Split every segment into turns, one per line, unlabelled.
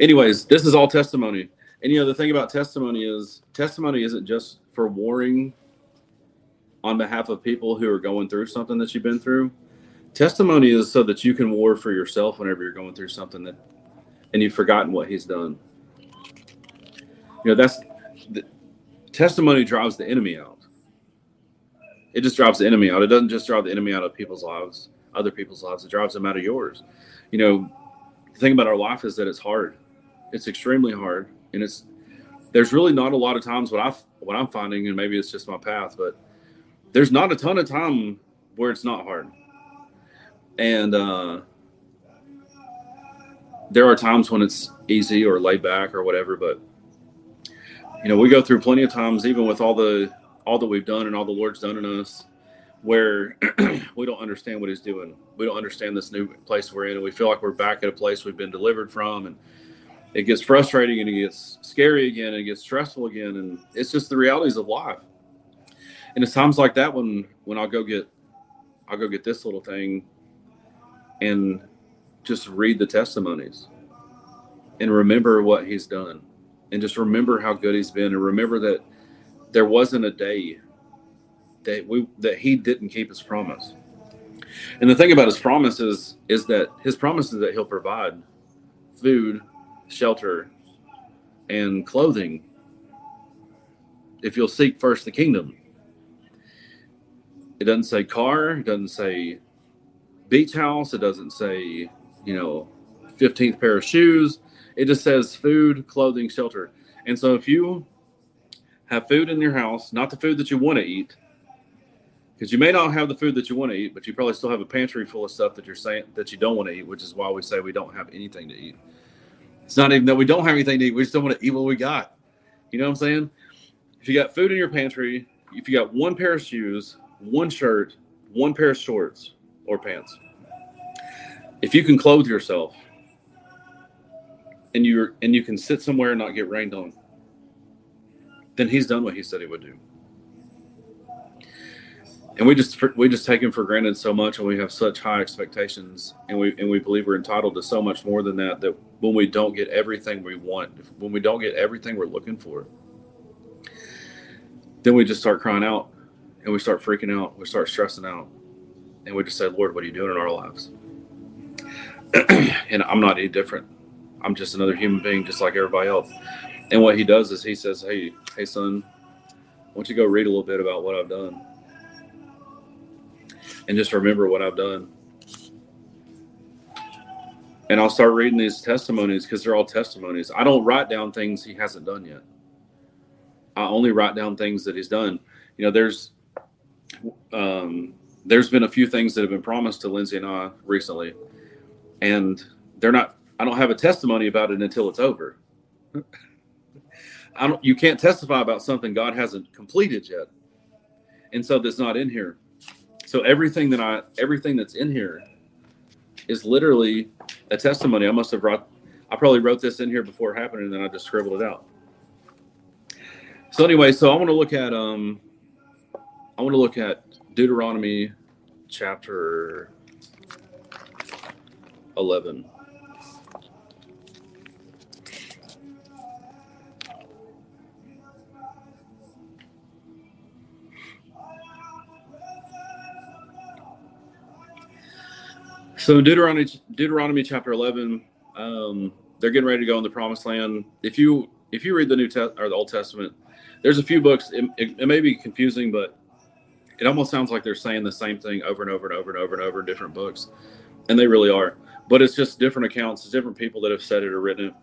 anyways, this is all testimony. And you know, the thing about testimony is testimony isn't just for warring on behalf of people who are going through something that you've been through. Testimony is so that you can war for yourself whenever you're going through something that and you've forgotten what he's done. You know, that's the testimony drives the enemy out. It just drives the enemy out. It doesn't just drive the enemy out of people's lives, other people's lives. It drives them out of yours. You know, the thing about our life is that it's hard. It's extremely hard, and it's there's really not a lot of times what I what I'm finding, and maybe it's just my path, but there's not a ton of time where it's not hard. And uh, there are times when it's easy or laid back or whatever, but you know, we go through plenty of times, even with all the all that we've done and all the Lord's done in us, where we don't understand what He's doing. We don't understand this new place we're in, and we feel like we're back at a place we've been delivered from, and it gets frustrating and it gets scary again, and it gets stressful again, and it's just the realities of life. And it's times like that when when I'll go get I'll go get this little thing and just read the testimonies and remember what he's done and just remember how good he's been and remember that there wasn't a day that we that he didn't keep his promise. And the thing about his promise is is that his promise is that he'll provide food, shelter, and clothing if you'll seek first the kingdom. It doesn't say car. It doesn't say beach house. It doesn't say, you know, 15th pair of shoes. It just says food, clothing, shelter. And so if you have food in your house, not the food that you want to eat, because you may not have the food that you want to eat, but you probably still have a pantry full of stuff that you're saying that you don't want to eat, which is why we say we don't have anything to eat. It's not even that we don't have anything to eat; we just don't want to eat what we got. You know what I'm saying? If you got food in your pantry, if you got one pair of shoes, one shirt, one pair of shorts or pants. If you can clothe yourself and you and you can sit somewhere and not get rained on, then he's done what he said he would do. And we just we just take him for granted so much, and we have such high expectations, and we and we believe we're entitled to so much more than that. That when we don't get everything we want, when we don't get everything we're looking for, then we just start crying out and we start freaking out, we start stressing out, and we just say, Lord, what are you doing in our lives? and I'm not any different. I'm just another human being, just like everybody else. And what he does is he says, Hey, hey, son, why don't you go read a little bit about what I've done? And just remember what I've done. And I'll start reading these testimonies because they're all testimonies. I don't write down things he hasn't done yet. I only write down things that he's done. You know, there's um, there's been a few things that have been promised to Lindsay and I recently, and they're not. I don't have a testimony about it until it's over. I don't. You can't testify about something God hasn't completed yet, and so that's not in here. So everything that I, everything that's in here, is literally a testimony. I must have wrote. I probably wrote this in here before it happened, and then I just scribbled it out. So anyway, so I want to look at um I want to look at Deuteronomy chapter 11. So Deuteronomy Deuteronomy chapter 11 um, they're getting ready to go in the promised land. If you if you read the New Test or the Old Testament, there's a few books. It, it, it may be confusing, but it almost sounds like they're saying the same thing over and over and over and over and over in different books, and they really are. But it's just different accounts, different people that have said it or written it.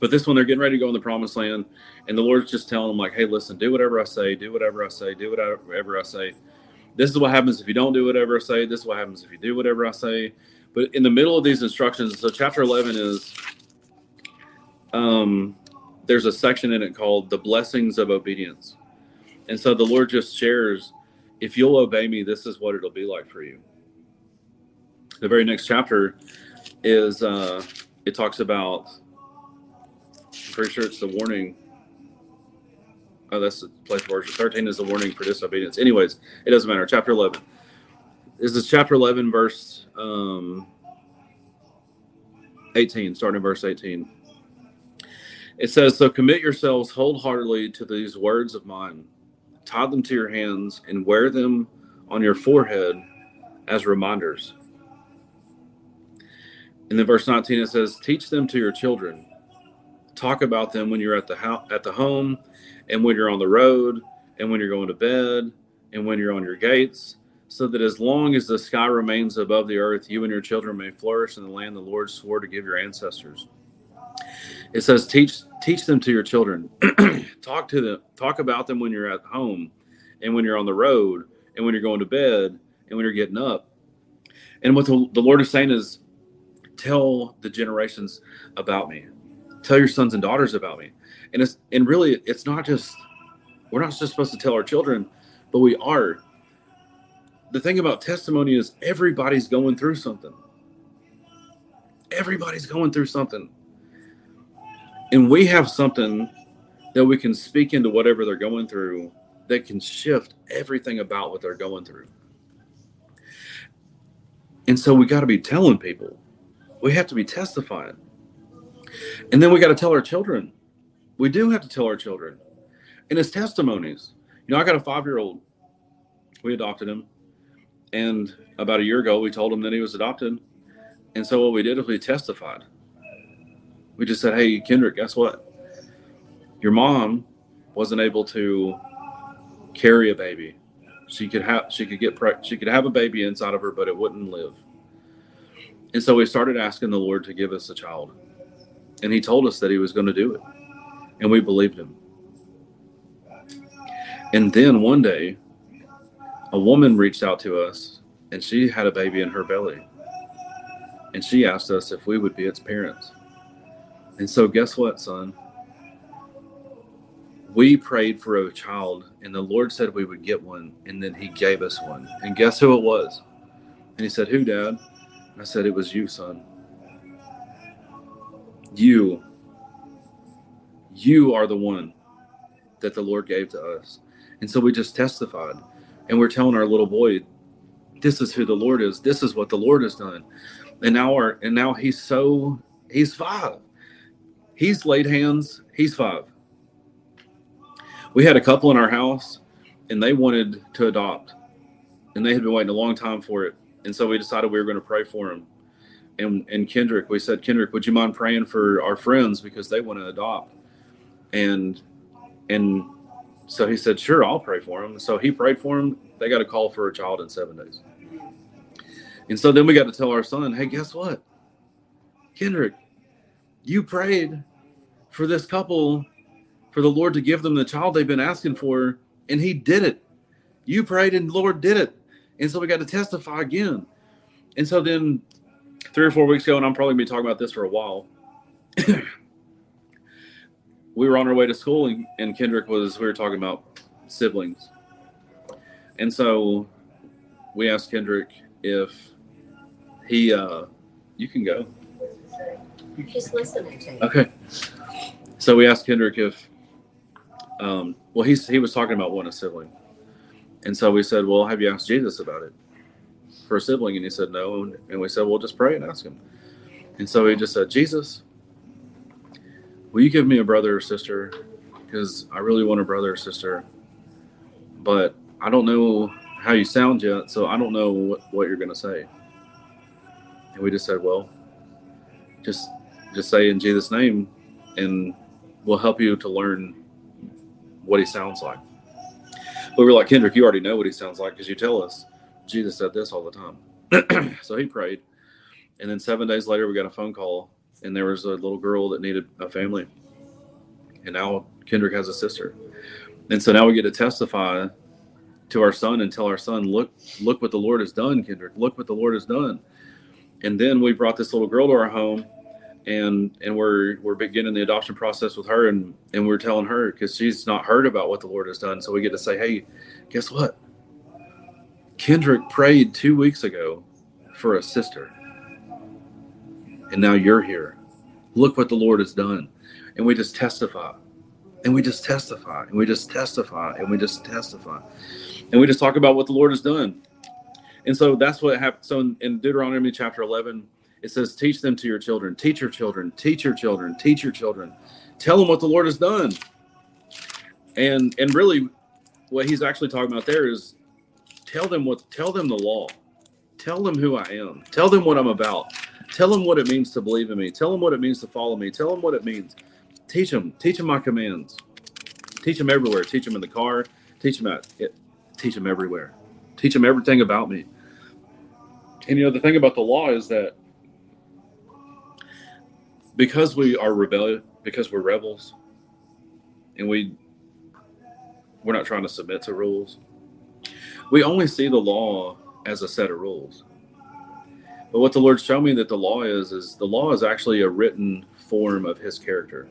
But this one, they're getting ready to go in the promised land, and the Lord's just telling them, like, hey, listen, do whatever I say, do whatever I say, do whatever I say. This is what happens if you don't do whatever I say. This is what happens if you do whatever I say. But in the middle of these instructions, so chapter 11 is, um, there's a section in it called the blessings of obedience. And so the Lord just shares if you'll obey me, this is what it'll be like for you. The very next chapter is uh, it talks about. I'm pretty sure it's the warning. Oh, that's the place version. Thirteen is the warning for disobedience. Anyways, it doesn't matter. Chapter eleven. This is chapter eleven, verse um, eighteen, starting in verse eighteen. It says, So commit yourselves wholeheartedly to these words of mine, tie them to your hands, and wear them on your forehead as reminders. And then verse 19 it says, Teach them to your children. Talk about them when you're at the house, at the home, and when you're on the road, and when you're going to bed, and when you're on your gates, so that as long as the sky remains above the earth, you and your children may flourish in the land the Lord swore to give your ancestors. It says, teach teach them to your children. talk to them. Talk about them when you're at home, and when you're on the road, and when you're going to bed, and when you're getting up. And what the, the Lord is saying is, tell the generations about me. Tell your sons and daughters about me. And it's and really, it's not just we're not just supposed to tell our children, but we are. The thing about testimony is everybody's going through something. Everybody's going through something and we have something that we can speak into whatever they're going through that can shift everything about what they're going through. And so we got to be telling people. We have to be testifying. And then we got to tell our children. We do have to tell our children. And it's testimonies. You know, I got a five year old. We adopted him. And about a year ago, we told him that he was adopted. And so what we did is we testified. We just said, "Hey, Kendrick, guess what? Your mom wasn't able to carry a baby. She could have she could get pre- she could have a baby inside of her, but it wouldn't live." And so we started asking the Lord to give us a child. And he told us that he was going to do it. And we believed him. And then one day, a woman reached out to us and she had a baby in her belly. And she asked us if we would be its parents. And so, guess what, son? We prayed for a child, and the Lord said we would get one, and then He gave us one. And guess who it was? And He said, Who, Dad? I said, It was you, son. You. You are the one that the Lord gave to us. And so we just testified. And we're telling our little boy, this is who the Lord is. This is what the Lord has done. And now our and now he's so he's five. He's laid hands. He's five. We had a couple in our house, and they wanted to adopt, and they had been waiting a long time for it. And so we decided we were going to pray for him. And and Kendrick, we said, Kendrick, would you mind praying for our friends because they want to adopt? And and so he said, sure, I'll pray for them. So he prayed for them. They got a call for a child in seven days. And so then we got to tell our son, hey, guess what? Kendrick, you prayed for this couple for the Lord to give them the child they've been asking for, and He did it. You prayed, and Lord did it. And so we got to testify again. And so then, three or four weeks ago, and I'm probably going to be talking about this for a while. we were on our way to school, and, and Kendrick was, we were talking about siblings. And so we asked Kendrick if he, uh, you can go.
Just listening to you.
Okay. So we asked Kendrick if, um, well, he's he was talking about one a sibling, and so we said, well, have you asked Jesus about it for a sibling? And he said no, and, and we said, well, just pray and ask him. And so he just said, Jesus, will you give me a brother or sister? Because I really want a brother or sister, but I don't know how you sound yet, so I don't know what, what you're going to say. And we just said, well, just just say in Jesus' name, and we'll help you to learn what he sounds like. But we're like, Kendrick, you already know what he sounds like because you tell us. Jesus said this all the time. so he prayed. And then seven days later, we got a phone call, and there was a little girl that needed a family. And now Kendrick has a sister. And so now we get to testify to our son and tell our son, look, look what the Lord has done, Kendrick. Look what the Lord has done. And then we brought this little girl to our home and and we're we're beginning the adoption process with her and and we're telling her because she's not heard about what the lord has done so we get to say hey guess what kendrick prayed two weeks ago for a sister. And now you're here. Look what the lord has done. And we just testify. And we just testify. And we just testify. And we just testify. And we just talk about what the lord has done. And so that's what happened so in, deuteronomy chapter 11 It says, teach them to your children, teach your children, teach your children, teach your children. Tell them what the Lord has done. And and really what he's actually talking about there is tell them what tell them the law. Tell them who I am. Tell them what I'm about. Tell them what it means to believe in me. Tell them what it means to follow me. Tell them what it means. Teach them. Teach them my commands. Teach them everywhere. Teach them in the car. Teach them at it. Teach them everywhere. Teach them everything about me. And you know the thing about the law is that because we are rebellious, because we're rebels, and we we're not trying to submit to rules. We only see the law as a set of rules. But what the Lord showed me that the law is is the law is actually a written form of His character.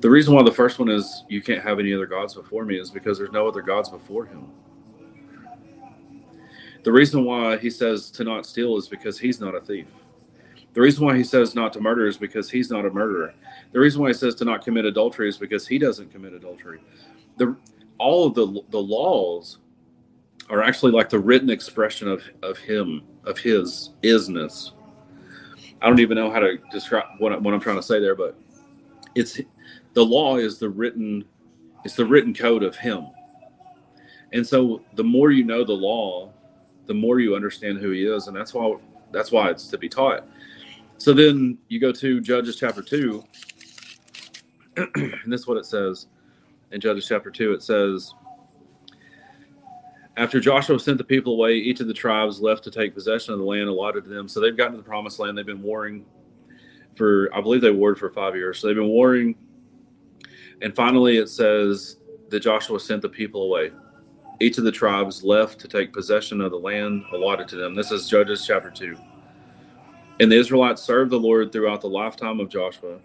The reason why the first one is you can't have any other gods before me is because there's no other gods before Him. The reason why He says to not steal is because He's not a thief. The reason why He says not to murder is because He's not a murderer. The reason why He says to not commit adultery is because He doesn't commit adultery. The all of the the laws are actually like the written expression of of him of his isness. I don't even know how to describe what, what i'm trying to say there but it's the law is the written it's the written code of him. And so the more you know the law the more you understand who he is and that's why that's why it's to be taught. So then you go to judges chapter 2 and this is what it says in judges chapter 2 it says after Joshua sent the people away, each of the tribes left to take possession of the land allotted to them. So they've gotten to the promised land. They've been warring for, I believe they warred for five years. So they've been warring. And finally, it says that Joshua sent the people away. Each of the tribes left to take possession of the land allotted to them. This is Judges chapter 2. And the Israelites served the Lord throughout the lifetime of Joshua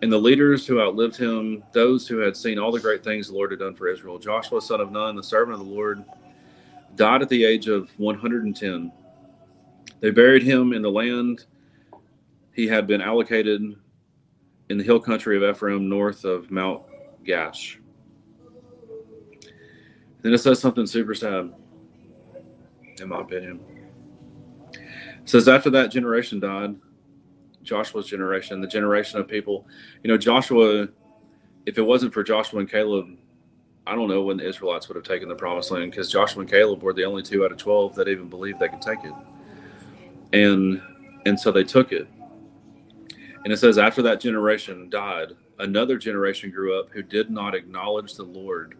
and the leaders who outlived him, those who had seen all the great things the Lord had done for Israel. Joshua, son of Nun, the servant of the Lord, died at the age of 110. They buried him in the land he had been allocated in the hill country of Ephraim, north of Mount Gaash. Then it says something super sad, in my opinion. It says, After that generation died, Joshua's generation, the generation of people. You know, Joshua, if it wasn't for Joshua and Caleb, I don't know when the Israelites would have taken the promised land because Joshua and Caleb were the only two out of 12 that even believed they could take it. And and so they took it. And it says after that generation died, another generation grew up who did not acknowledge the Lord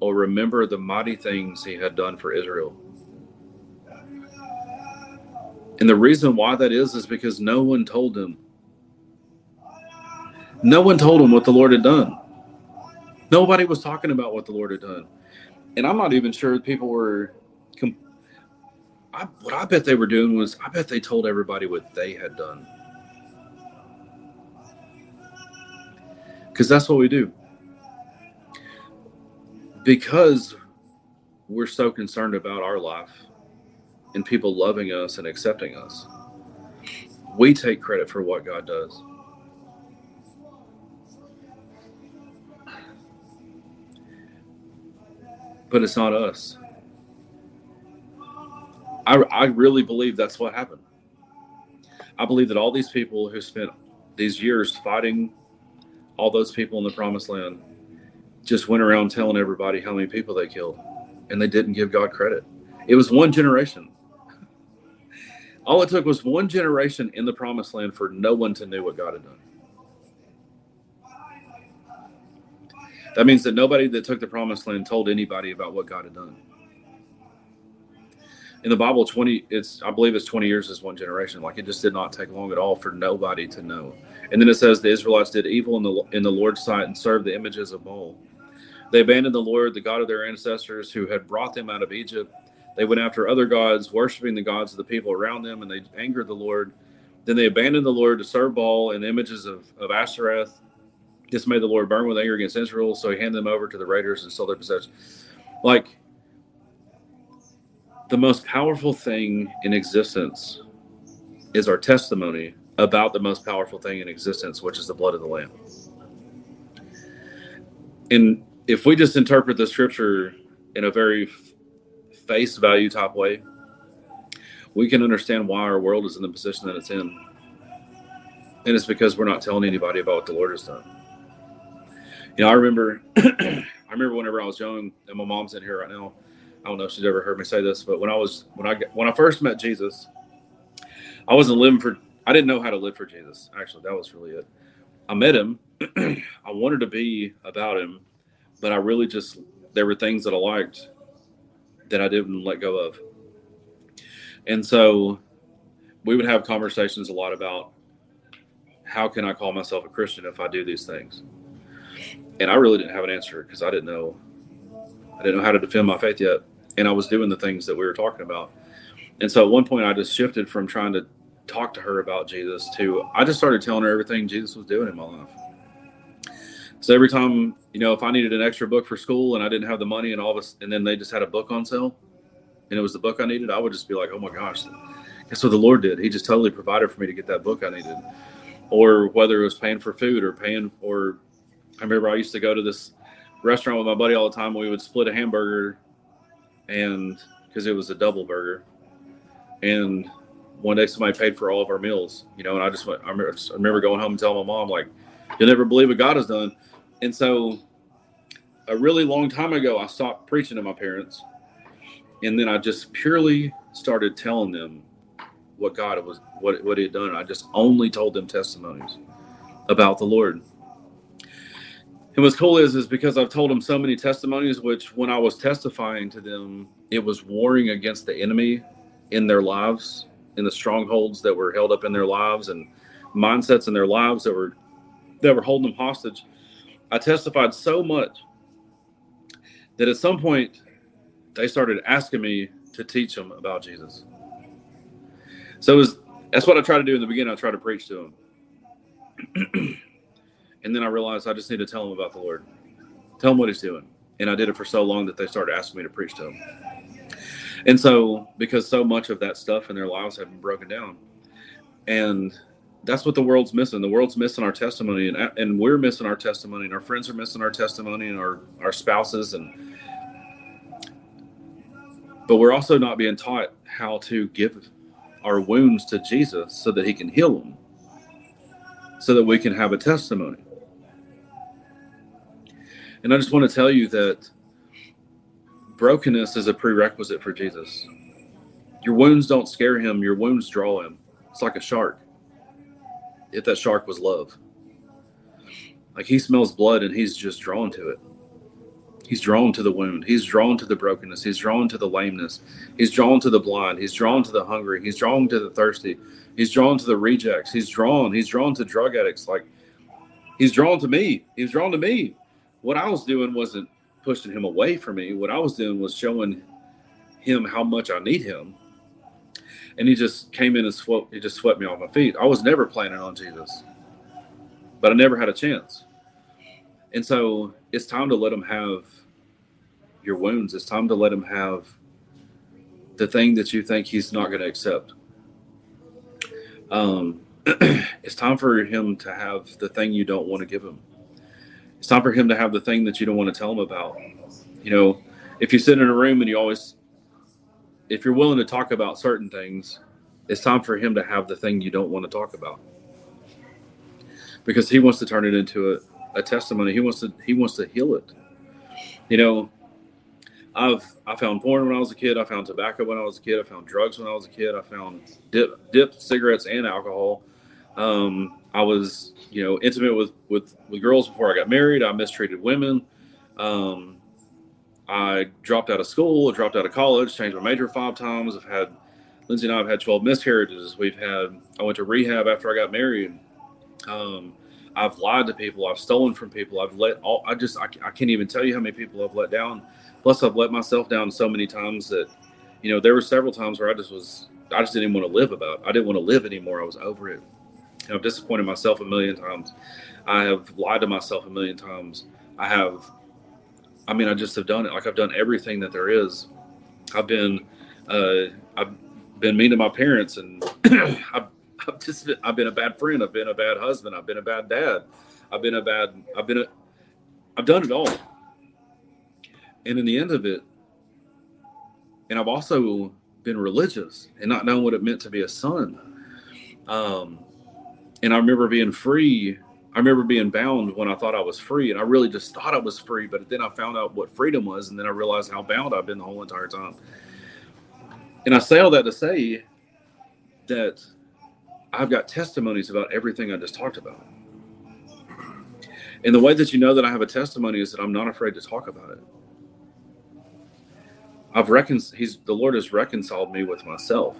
or remember the mighty things he had done for Israel. And the reason why that is is because no one told him. No one told him what the Lord had done. Nobody was talking about what the Lord had done. And I'm not even sure people were. I, what I bet they were doing was, I bet they told everybody what they had done. Because that's what we do. Because we're so concerned about our life and people loving us and accepting us. We take credit for what God does. But it's not us. I, I really believe that's what happened. I believe that all these people who spent these years fighting all those people in the promised land just went around telling everybody how many people they killed and they didn't give God credit. It was one generation. All it took was one generation in the promised land for no one to know what God had done. That means that nobody that took the promised land told anybody about what God had done. In the Bible, 20, it's, I believe it's 20 years is one generation. Like it just did not take long at all for nobody to know. And then it says the Israelites did evil in the, in the Lord's sight and served the images of Baal. They abandoned the Lord, the God of their ancestors who had brought them out of Egypt they went after other gods, worshiping the gods of the people around them, and they angered the Lord. Then they abandoned the Lord to serve Baal and images of, of Ashtoreth. This made the Lord burn with anger against Israel, so he handed them over to the raiders and stole their possessions. Like the most powerful thing in existence is our testimony about the most powerful thing in existence, which is the blood of the Lamb. And if we just interpret the scripture in a very face value type way, we can understand why our world is in the position that it's in. And it's because we're not telling anybody about what the Lord has done. You know, I remember, I remember whenever I was young, and my mom's in here right now. I don't know if she's ever heard me say this, but when I was when I when I first met Jesus, I wasn't living for. I didn't know how to live for Jesus. Actually, that was really it. I met him. I wanted to be about him, but I really just there were things that I liked that I didn't let go of. And so we would have conversations a lot about how can I call myself a Christian if I do these things? And I really didn't have an answer because I didn't know I didn't know how to defend my faith yet. And I was doing the things that we were talking about. And so at one point I just shifted from trying to talk to her about Jesus to I just started telling her everything Jesus was doing in my life. So every time, you know, if I needed an extra book for school and I didn't have the money and all this, and then they just had a book on sale and it was the book I needed, I would just be like, oh my gosh, that's what the Lord did. He just totally provided for me to get that book I needed. Or whether it was paying for food or paying for, I remember I used to go to this restaurant with my buddy all the time. We would split a hamburger and because it was a double burger. And one day somebody paid for all of our meals, you know, and I just went, I remember, I remember going home and telling my mom, like, you'll never believe what God has done. And so a really long time ago, I stopped preaching to my parents. And then I just purely started telling them what God was, what, what he had done. I just only told them testimonies about the Lord. And what's cool is, is because I've told them so many testimonies, which when I was testifying to them, it was warring against the enemy in their lives, in the strongholds that were held up in their lives and mindsets in their lives that were that were holding them hostage. I testified so much that at some point they started asking me to teach them about Jesus. So was, that's what I try to do in the beginning. I try to preach to them. and then I realized I just need to tell them about the Lord, tell them what He's doing. And I did it for so long that they started asking me to preach to them. And so, because so much of that stuff in their lives had been broken down, and that's what the world's missing. The world's missing our testimony, and and we're missing our testimony, and our friends are missing our testimony, and our our spouses, and but we're also not being taught how to give our wounds to Jesus so that He can heal them, so that we can have a testimony. And I just want to tell you that brokenness is a prerequisite for Jesus. Your wounds don't scare him, your wounds draw him. It's like a shark if that shark was love. Like he smells blood and he's just drawn to it. He's drawn to the wound. He's drawn to the brokenness. He's drawn to the lameness. He's drawn to the blind. He's drawn to the hungry. He's drawn to the thirsty. He's drawn to the rejects. He's drawn. He's drawn to drug addicts. Like he's drawn to me. He's drawn to me. What I was doing wasn't pushing him away from me. What I was doing was showing him how much I need him and he just came in and swept. He just swept me off my feet. I was never planning on Jesus, but I never had a chance. And so it's time to let him have your wounds. It's time to let him have the thing that you think he's not going to accept. Um, it's time for him to have the thing you don't want to give him. It's time for him to have the thing that you don't want to tell him about. You know, if you sit in a room and you always if you're willing to talk about certain things, it's time for him to have the thing you don't want to talk about. Because he wants to turn it into a, a testimony. He wants to he wants to heal it. You know, I've I found porn when I was a kid. I found tobacco when I was a kid. I found drugs when I was a kid. I found dip, dip cigarettes and alcohol. Um, I was, you know, intimate with, with with girls before I got married. I mistreated women. Um, I dropped out of school, dropped out of college, changed my major five times. I've had Lindsay and I have had 12 miscarriages. We've had I went to rehab after I got married. Um, I've lied to people. I've stolen from people. I've let all. I just I, I can't even tell you how many people I've let down. Plus, I've let myself down so many times that you know there were several times where I just was I just didn't want to live about. I didn't want to live anymore. I was over it. And I've disappointed myself a million times. I have lied to myself a million times. I have I mean, I just have done it. Like I've done everything that there is. I've been, uh, I've been mean to my parents, and I've, I've just, been, I've been a bad friend. I've been a bad husband. I've been a bad dad. I've been a bad. I've been a. I've done it all. And in the end of it, and I've also been religious and not knowing what it meant to be a son. Um, and I remember being free. I remember being bound when I thought I was free, and I really just thought I was free. But then I found out what freedom was, and then I realized how bound I've been the whole entire time. And I say all that to say that I've got testimonies about everything I just talked about. And the way that you know that I have a testimony is that I'm not afraid to talk about it. I've recon he's the Lord has reconciled me with myself.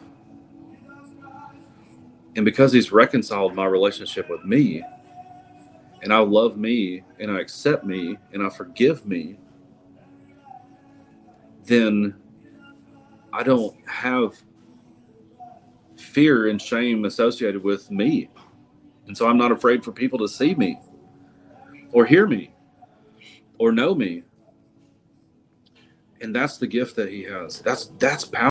And because he's reconciled my relationship with me, and I love me and I accept me and I forgive me, then I don't have fear and shame associated with me. And so I'm not afraid for people to see me or hear me or know me. And that's the gift that he has. That's that's power.